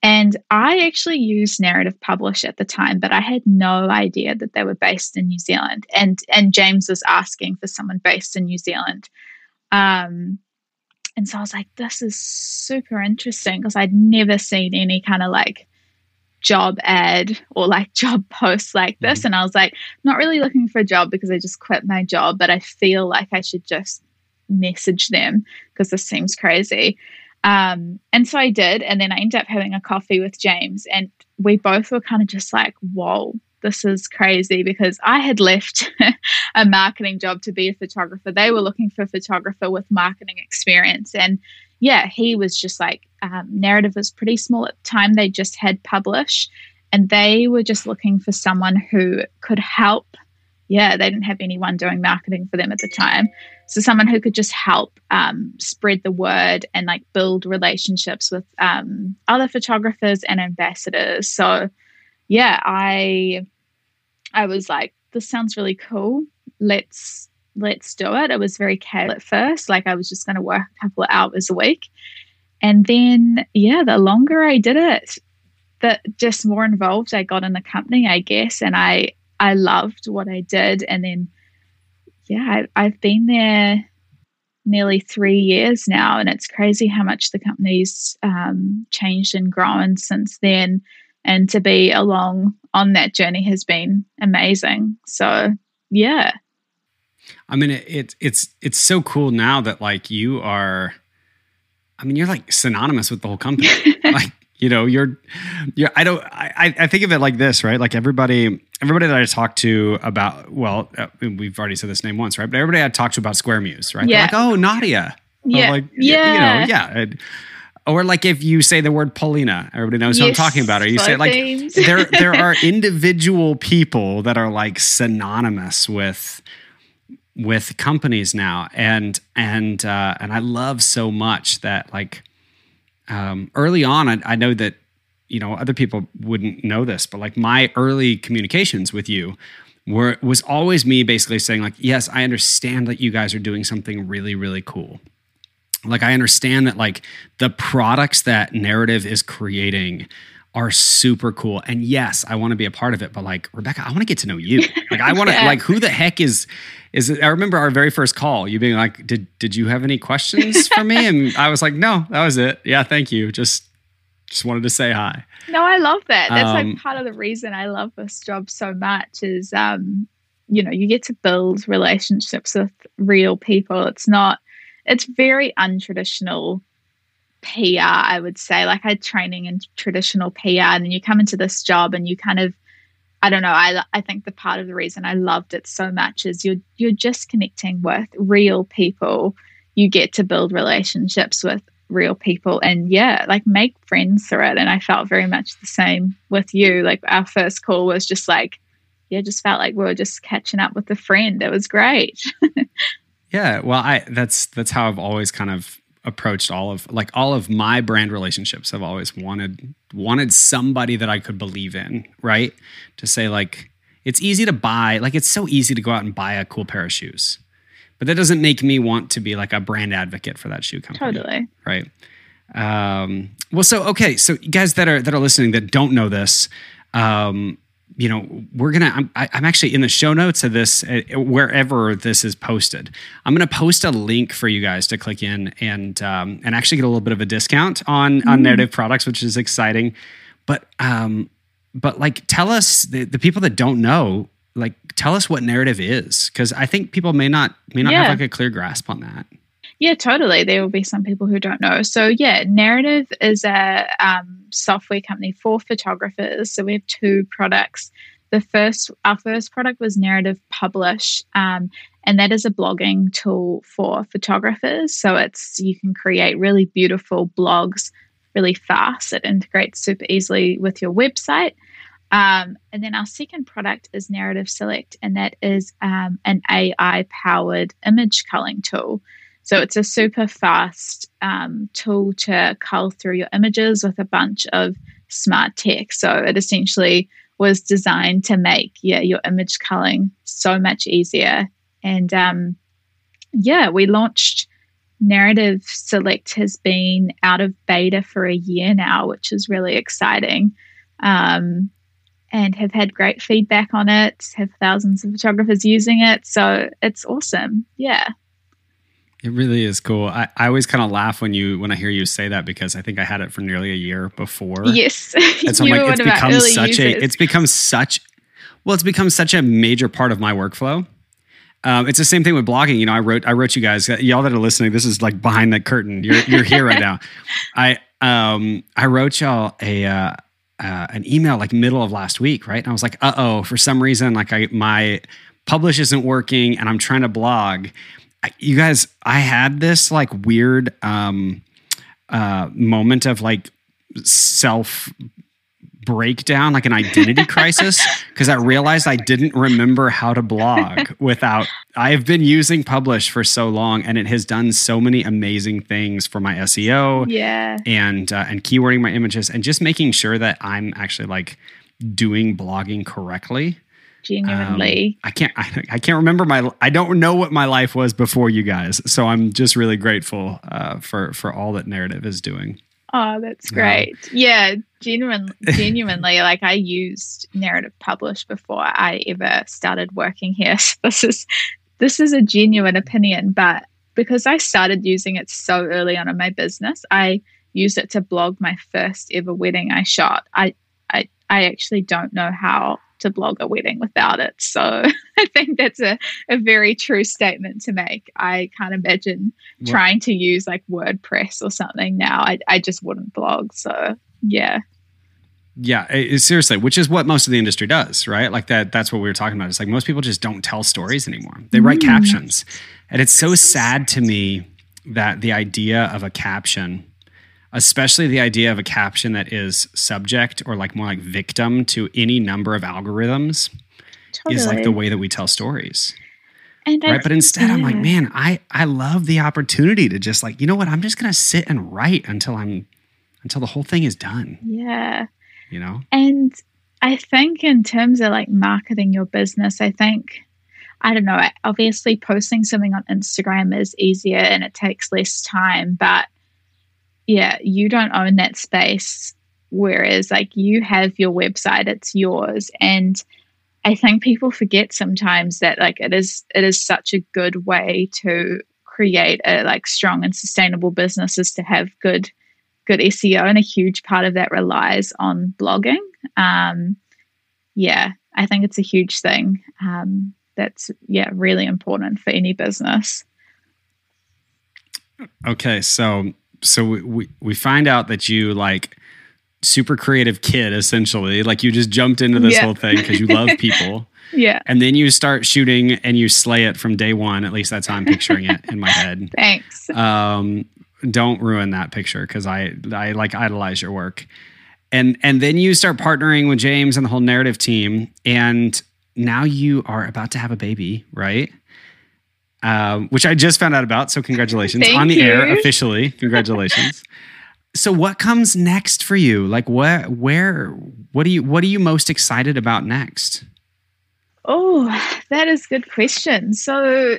And I actually used Narrative Publish at the time, but I had no idea that they were based in New Zealand. And and James was asking for someone based in New Zealand. Um, and so I was like, this is super interesting because I'd never seen any kind of like job ad or like (laughs) job posts like this. Mm-hmm. And I was like, not really looking for a job because I just quit my job, but I feel like I should just message them because this seems crazy. Um, and so I did. And then I ended up having a coffee with James, and we both were kind of just like, whoa, this is crazy because I had left (laughs) a marketing job to be a photographer. They were looking for a photographer with marketing experience. And yeah, he was just like, um, narrative was pretty small at the time. They just had publish and they were just looking for someone who could help yeah, they didn't have anyone doing marketing for them at the time. So someone who could just help um, spread the word and like build relationships with um, other photographers and ambassadors. So yeah, I I was like, this sounds really cool. Let's let's do it. It was very casual at first, like I was just going to work a couple of hours a week, and then yeah, the longer I did it, the just more involved I got in the company, I guess, and I I loved what I did. And then, yeah, I, I've been there nearly three years now, and it's crazy how much the company's um, changed and grown since then. And to be along on that journey has been amazing. So, yeah. I mean, it, it it's it's so cool now that like you are. I mean, you're like synonymous with the whole company. (laughs) like you know you're you're i don't i i think of it like this right like everybody everybody that i talk to about well uh, we've already said this name once right but everybody i talk to about square muse right yeah. They're like oh nadia yeah like yeah you know yeah or like if you say the word Paulina, everybody knows yes, who I'm talking about. Or you say like there there are (laughs) individual people that are like synonymous with with companies now, and and uh, and I love so much that like um, early on, I, I, know that you know, other people wouldn't know this, but like my early communications with you were was always me basically saying like, yes, I understand that you guys are doing something really, really cool. Like I understand that like the products that narrative is creating are super cool. And yes, I want to be a part of it, but like Rebecca, I want to get to know you. Like I want to yeah. like who the heck is is it, I remember our very first call, you being like, "Did did you have any questions (laughs) for me?" And I was like, "No, that was it. Yeah, thank you. Just just wanted to say hi." No, I love that. That's um, like part of the reason I love this job so much is um you know, you get to build relationships with real people. It's not it's very untraditional PR, I would say. Like I had training in traditional PR, and then you come into this job and you kind of, I don't know. I I think the part of the reason I loved it so much is you're you're just connecting with real people. You get to build relationships with real people, and yeah, like make friends through it. And I felt very much the same with you. Like our first call was just like, yeah, just felt like we were just catching up with a friend. It was great. (laughs) yeah, well, I that's that's how I've always kind of approached all of like all of my brand relationships i've always wanted wanted somebody that i could believe in right? To say like it's easy to buy like it's so easy to go out and buy a cool pair of shoes. But that doesn't make me want to be like a brand advocate for that shoe company. Totally. Right? Um well so okay so guys that are that are listening that don't know this um you know, we're gonna. I'm, I'm actually in the show notes of this uh, wherever this is posted. I'm gonna post a link for you guys to click in and um, and actually get a little bit of a discount on mm. on narrative products, which is exciting. But um, but like, tell us the, the people that don't know, like, tell us what narrative is, because I think people may not may not yeah. have like a clear grasp on that. Yeah, totally. There will be some people who don't know. So, yeah, Narrative is a um, software company for photographers. So, we have two products. The first, our first product was Narrative Publish, um, and that is a blogging tool for photographers. So, it's you can create really beautiful blogs really fast. It integrates super easily with your website. Um, and then our second product is Narrative Select, and that is um, an AI powered image culling tool. So it's a super fast um, tool to cull through your images with a bunch of smart tech. So it essentially was designed to make yeah your image culling so much easier. And um, yeah, we launched Narrative Select has been out of beta for a year now, which is really exciting. Um, and have had great feedback on it, have thousands of photographers using it. So it's awesome. Yeah. It really is cool. I, I always kind of laugh when you when I hear you say that because I think I had it for nearly a year before. Yes, and so I'm (laughs) like, it's become such users. a it's become such well, it's become such a major part of my workflow. Um, it's the same thing with blogging. You know, I wrote I wrote you guys, y'all that are listening. This is like behind the curtain. You're you're here right now. (laughs) I um I wrote y'all a uh, uh, an email like middle of last week, right? And I was like, uh oh, for some reason, like I my publish isn't working, and I'm trying to blog you guys, I had this like weird um, uh, moment of like self breakdown, like an identity (laughs) crisis, because I realized I didn't remember how to blog (laughs) without. I've been using Publish for so long, and it has done so many amazing things for my SEO, yeah, and uh, and keywording my images, and just making sure that I'm actually like doing blogging correctly genuinely. Um, I can't I, I, can't remember my I don't know what my life was before you guys. So I'm just really grateful uh, for for all that narrative is doing. Oh, that's great. Um, yeah, genuinely, (laughs) genuinely, like I used Narrative Publish before I ever started working here. (laughs) So this is this is a genuine opinion, but because I started using it so early on in my business, I used it to blog my first ever wedding I shot. I I I actually don't know how to blog a wedding without it. So (laughs) I think that's a, a very true statement to make. I can't imagine what? trying to use like WordPress or something now. I, I just wouldn't blog. So yeah. Yeah, it, seriously, which is what most of the industry does, right? Like that that's what we were talking about. It's like most people just don't tell stories anymore. They write mm. captions. And it's so sad to me that the idea of a caption especially the idea of a caption that is subject or like more like victim to any number of algorithms totally. is like the way that we tell stories and right I, but instead yeah. i'm like man i i love the opportunity to just like you know what i'm just gonna sit and write until i'm until the whole thing is done yeah you know? And I think in terms of like marketing your business, I think I don't know, obviously posting something on Instagram is easier and it takes less time, but yeah, you don't own that space. Whereas, like, you have your website, it's yours. And I think people forget sometimes that, like, it is, it is such a good way to create a like strong and sustainable businesses to have good, good SEO. And a huge part of that relies on blogging. Um, yeah, I think it's a huge thing. Um, that's yeah really important for any business okay so so we we find out that you like super creative kid essentially. Like you just jumped into this yeah. whole thing because you love (laughs) people. Yeah. And then you start shooting and you slay it from day one. At least that's how i'm picturing it in my head. (laughs) Thanks. Um don't ruin that picture because i i like idolize your work. And and then you start partnering with james and the whole narrative team. And now you are about to have a baby, right? Um, which I just found out about. So congratulations (laughs) on the you. air officially. Congratulations. (laughs) so what comes next for you? Like what, where, what are you, what are you most excited about next? Oh, that is a good question. So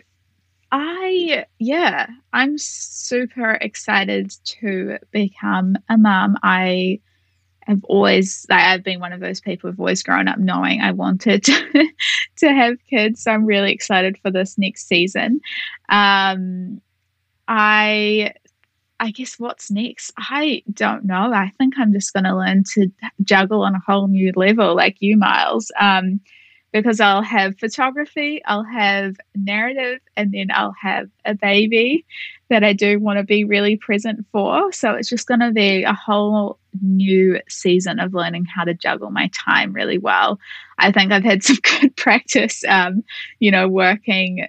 I, yeah, I'm super excited to become a mom. I have always like I've been one of those people who've always grown up knowing I wanted (laughs) to, to have kids. So I'm really excited for this next season. Um, I I guess what's next? I don't know. I think I'm just going to learn to juggle on a whole new level, like you, Miles. Um, because I'll have photography, I'll have narrative, and then I'll have a baby that I do want to be really present for. So it's just going to be a whole new season of learning how to juggle my time really well. I think I've had (laughs) some good practice, um, you know, working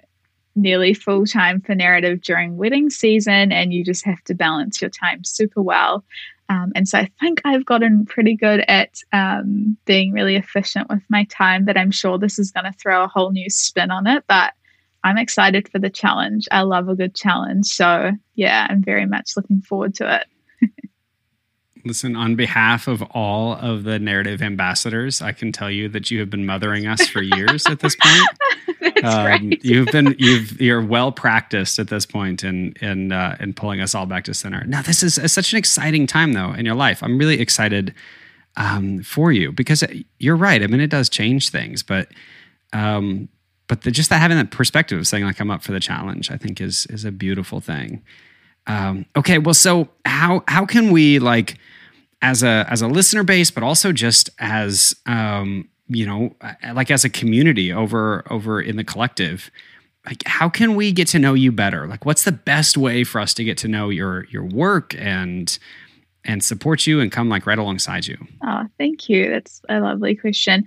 nearly full time for narrative during wedding season, and you just have to balance your time super well. Um, and so I think I've gotten pretty good at um, being really efficient with my time, but I'm sure this is going to throw a whole new spin on it. But I'm excited for the challenge. I love a good challenge. So, yeah, I'm very much looking forward to it. Listen, on behalf of all of the narrative ambassadors, I can tell you that you have been mothering us for years at this point. (laughs) um, right. You've been you've you're well practiced at this point in in uh, in pulling us all back to center. Now, this is such an exciting time though in your life. I'm really excited um, for you because you're right. I mean, it does change things, but um, but the, just that having that perspective of saying like I'm up for the challenge, I think is is a beautiful thing. Um, okay, well, so how how can we like as a as a listener base, but also just as um, you know, like as a community over over in the collective, like how can we get to know you better? Like, what's the best way for us to get to know your your work and and support you and come like right alongside you? Oh, thank you. That's a lovely question.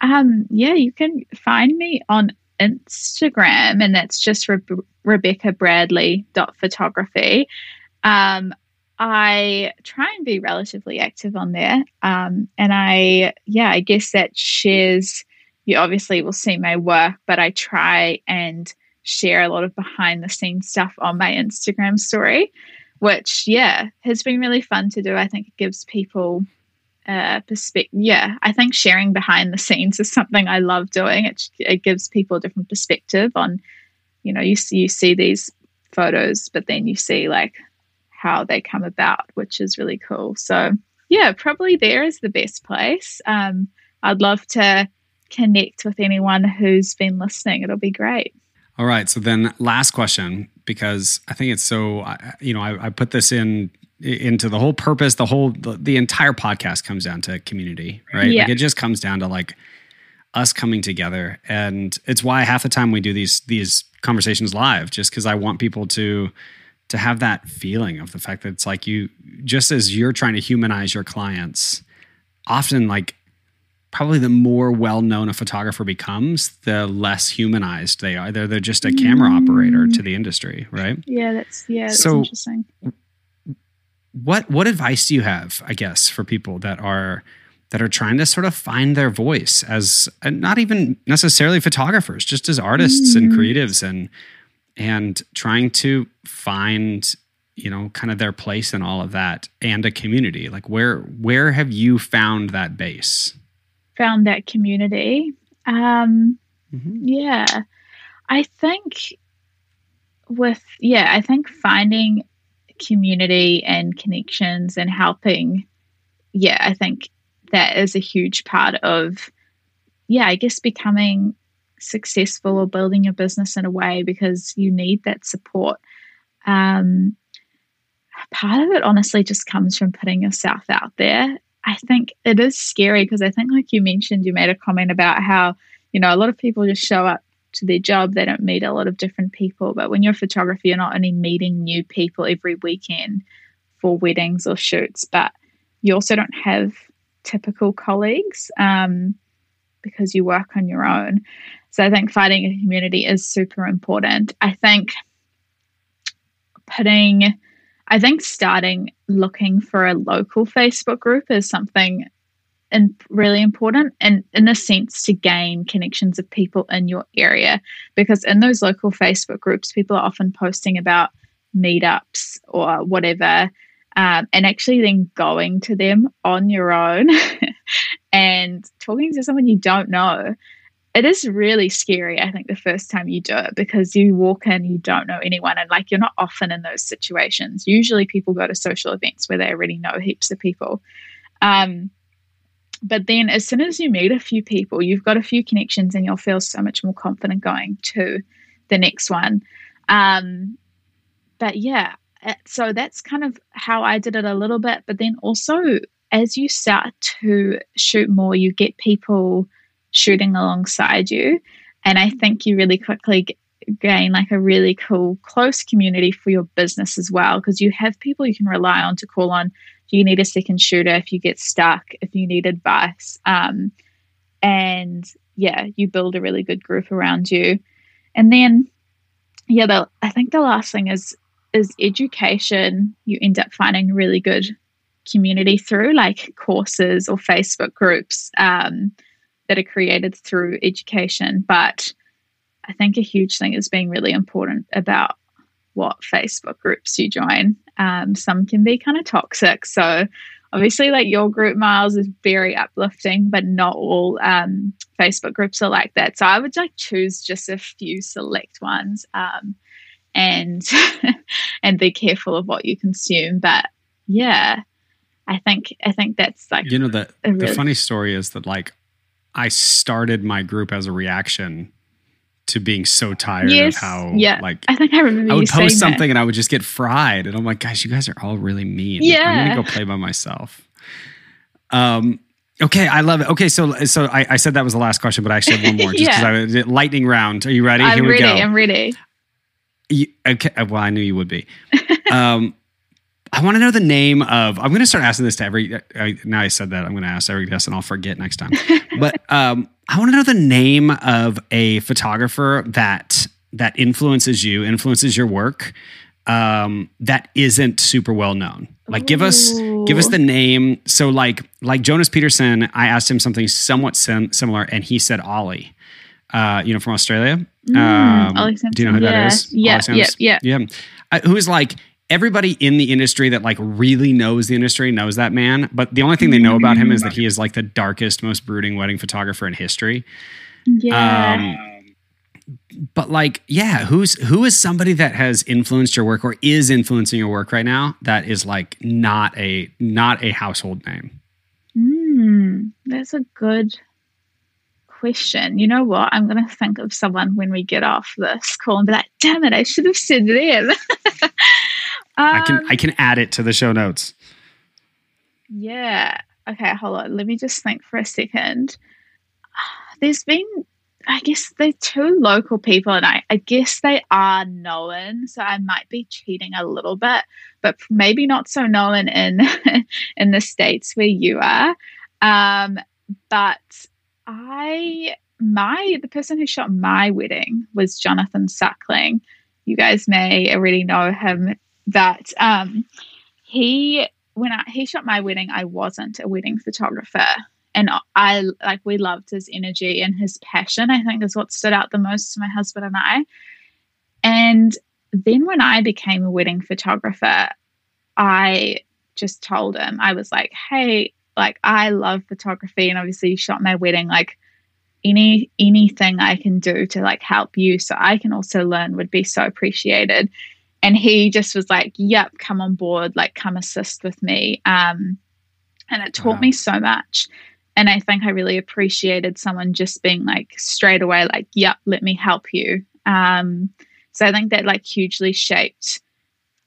Um, yeah, you can find me on Instagram, and that's just Re- Rebecca Bradley photography. Um, I try and be relatively active on there, um, and I yeah, I guess that shares. You obviously will see my work, but I try and share a lot of behind the scenes stuff on my Instagram story, which yeah has been really fun to do. I think it gives people uh, perspective. Yeah, I think sharing behind the scenes is something I love doing. It, it gives people a different perspective on, you know, you see, you see these photos, but then you see like how they come about, which is really cool. So yeah, probably there is the best place. Um, I'd love to connect with anyone who's been listening. It'll be great. All right. So then, last question, because I think it's so. You know, I, I put this in into the whole purpose the whole the, the, entire podcast comes down to community right yeah. like it just comes down to like us coming together and it's why half the time we do these these conversations live just because i want people to to have that feeling of the fact that it's like you just as you're trying to humanize your clients often like probably the more well-known a photographer becomes the less humanized they are they're, they're just a camera mm. operator to the industry right yeah that's yeah that's so interesting what what advice do you have i guess for people that are that are trying to sort of find their voice as not even necessarily photographers just as artists mm. and creatives and and trying to find you know kind of their place in all of that and a community like where where have you found that base found that community um mm-hmm. yeah i think with yeah i think finding community and connections and helping yeah i think that is a huge part of yeah i guess becoming successful or building your business in a way because you need that support um part of it honestly just comes from putting yourself out there. I think it is scary because I think, like you mentioned, you made a comment about how, you know, a lot of people just show up to their job, they don't meet a lot of different people. But when you're a photographer, you're not only meeting new people every weekend for weddings or shoots, but you also don't have typical colleagues um, because you work on your own. So I think finding a community is super important. I think putting I think starting looking for a local Facebook group is something and really important and in the sense to gain connections of people in your area because in those local Facebook groups people are often posting about meetups or whatever um, and actually then going to them on your own (laughs) and talking to someone you don't know it is really scary, I think, the first time you do it because you walk in, you don't know anyone, and like you're not often in those situations. Usually, people go to social events where they already know heaps of people. Um, but then, as soon as you meet a few people, you've got a few connections, and you'll feel so much more confident going to the next one. Um, but yeah, so that's kind of how I did it a little bit. But then also, as you start to shoot more, you get people shooting alongside you. And I think you really quickly gain like a really cool close community for your business as well because you have people you can rely on to call on do you need a second shooter if you get stuck if you need advice um, and yeah you build a really good group around you and then yeah the, i think the last thing is is education you end up finding really good community through like courses or facebook groups um, that are created through education. But I think a huge thing is being really important about what Facebook groups you join. Um, some can be kind of toxic. So, obviously, like your group, Miles, is very uplifting, but not all um, Facebook groups are like that. So, I would like choose just a few select ones um, and (laughs) and be careful of what you consume. But yeah, I think I think that's like you know the really the funny story is that like I started my group as a reaction to being so tired yes, of how yeah. like I think I remember I would post something that. and I would just get fried and I'm like guys you guys are all really mean. Yeah I'm gonna go play by myself. Um okay I love it. Okay so so I, I said that was the last question but I actually have one more just because (laughs) yeah. I lightning round. Are you ready? I'm Here ready we go. I'm ready you, okay well I knew you would be um I want to know the name of. I'm going to start asking this to every. Uh, now I said that I'm going to ask every guest, and I'll forget next time. (laughs) but um, I want to know the name of a photographer that that influences you, influences your work, um, that isn't super well known. Like, give us give us the name. So, like like Jonas Peterson, I asked him something somewhat sim- similar, and he said Ollie. Uh, you know, from Australia. Mm, um, do you know who yeah. that is? Yeah, yeah, yeah, yeah. Uh, who is like everybody in the industry that like really knows the industry knows that man but the only thing they know about him is that he is like the darkest most brooding wedding photographer in history yeah um, but like yeah who's who is somebody that has influenced your work or is influencing your work right now that is like not a not a household name mm, that's a good question you know what i'm gonna think of someone when we get off this call and be like damn it i should have said them (laughs) I can I can add it to the show notes. Yeah. Okay, hold on. Let me just think for a second. (sighs) There's been I guess they're two local people and I, I guess they are known, so I might be cheating a little bit, but maybe not so known in (laughs) in the states where you are. Um, but I my the person who shot my wedding was Jonathan Suckling. You guys may already know him that um, he when I, he shot my wedding, I wasn't a wedding photographer, and I like we loved his energy and his passion. I think is what stood out the most to my husband and I. And then when I became a wedding photographer, I just told him, I was like, hey, like I love photography and obviously you shot my wedding. Like any anything I can do to like help you so I can also learn would be so appreciated. And he just was like, Yep, come on board, like come assist with me. Um, and it taught wow. me so much. And I think I really appreciated someone just being like straight away, like, Yep, let me help you. Um, so I think that like hugely shaped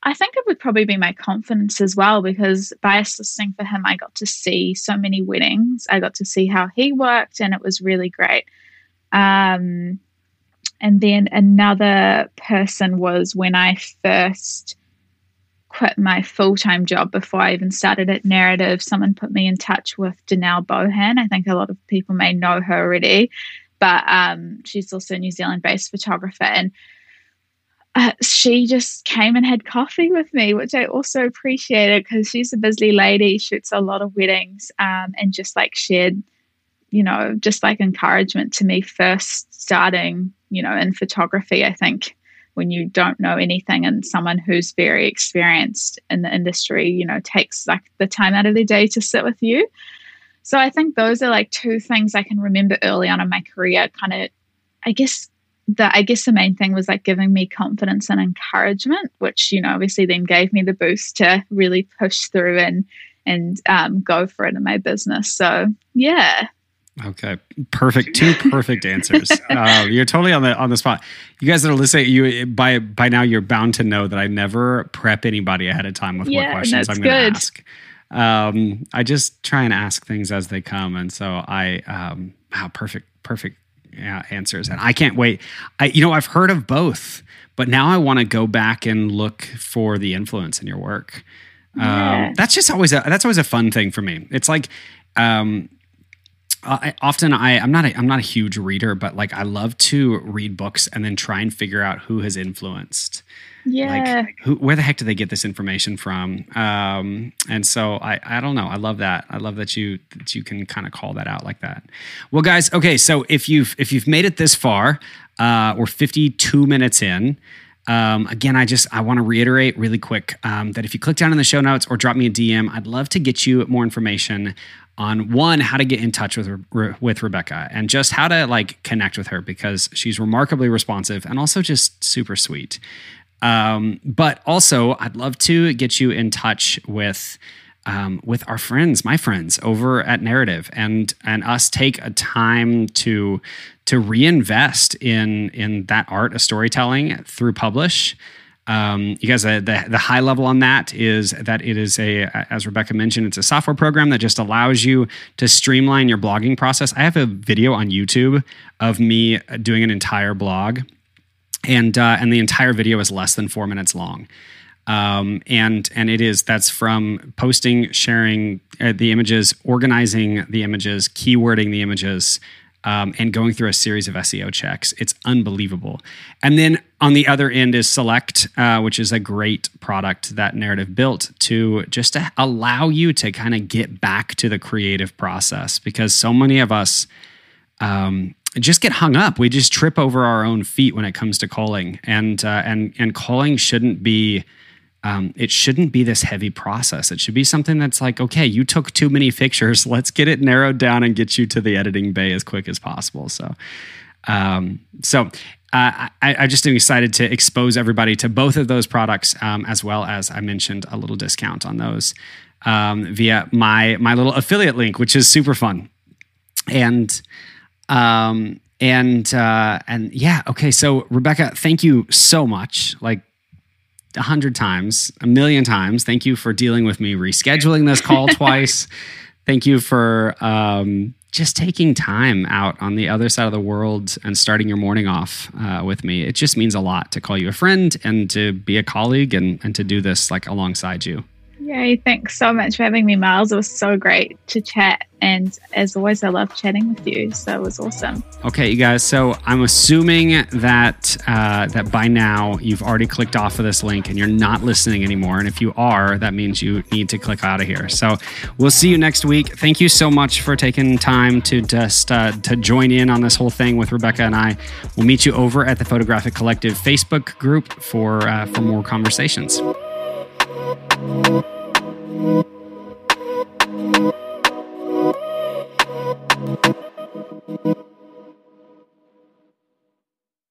I think it would probably be my confidence as well because by assisting for him, I got to see so many weddings. I got to see how he worked, and it was really great. Um, and then another person was when I first quit my full time job before I even started at Narrative. Someone put me in touch with Danelle Bohane. I think a lot of people may know her already, but um, she's also a New Zealand based photographer. And uh, (laughs) she just came and had coffee with me, which I also appreciated because she's a busy lady, shoots a lot of weddings, um, and just like shared, you know, just like encouragement to me first starting, you know, in photography. I think when you don't know anything and someone who's very experienced in the industry, you know, takes like the time out of their day to sit with you. So I think those are like two things I can remember early on in my career, kind of, I guess, the I guess the main thing was like giving me confidence and encouragement, which you know obviously then gave me the boost to really push through and and um, go for it in my business. So yeah. Okay, perfect. Two (laughs) perfect answers. Uh, you're totally on the on the spot. You guys that are listening, you by by now you're bound to know that I never prep anybody ahead of time with yeah, what questions I'm going to ask. Um, I just try and ask things as they come, and so I um, wow, perfect, perfect yeah, answers. And I can't wait. I, you know, I've heard of both, but now I want to go back and look for the influence in your work. Yeah. Um, that's just always a, that's always a fun thing for me. It's like, um, I, often I I'm not a, I'm not a huge reader, but like I love to read books and then try and figure out who has influenced yeah. Like, who, where the heck do they get this information from? Um, and so I, I don't know. I love that. I love that you that you can kind of call that out like that. Well, guys, okay. So if you've if you've made it this far, uh, we're 52 minutes in. Um, again, I just I want to reiterate really quick um, that if you click down in the show notes or drop me a DM, I'd love to get you more information on one how to get in touch with with Rebecca and just how to like connect with her because she's remarkably responsive and also just super sweet. Um, but also, I'd love to get you in touch with. Um, with our friends, my friends over at Narrative, and and us take a time to to reinvest in in that art of storytelling through Publish. Um, you guys, uh, the the high level on that is that it is a, as Rebecca mentioned, it's a software program that just allows you to streamline your blogging process. I have a video on YouTube of me doing an entire blog and uh, and the entire video is less than four minutes long. Um, and and it is that's from posting, sharing uh, the images, organizing the images, keywording the images, um, and going through a series of SEO checks. It's unbelievable. And then on the other end is Select, uh, which is a great product that Narrative built to just to allow you to kind of get back to the creative process because so many of us. Um, just get hung up. We just trip over our own feet when it comes to culling, and uh, and and culling shouldn't be. Um, it shouldn't be this heavy process. It should be something that's like, okay, you took too many pictures. (laughs) Let's get it narrowed down and get you to the editing bay as quick as possible. So, um, so uh, I, I just am excited to expose everybody to both of those products, um, as well as I mentioned a little discount on those um, via my my little affiliate link, which is super fun. And um, and uh, and yeah, okay. So Rebecca, thank you so much. Like a hundred times, a million times. Thank you for dealing with me rescheduling this call (laughs) twice. Thank you for um, just taking time out on the other side of the world and starting your morning off uh, with me. It just means a lot to call you a friend and to be a colleague and, and to do this like alongside you. Yay, thanks so much for having me, Miles. It was so great to chat. And as always, I love chatting with you. So it was awesome. Okay, you guys. So I'm assuming that uh, that by now you've already clicked off of this link and you're not listening anymore. And if you are, that means you need to click out of here. So we'll see you next week. Thank you so much for taking time to just uh, to join in on this whole thing with Rebecca and I. We'll meet you over at the Photographic Collective Facebook group for uh, for more conversations. Thank you.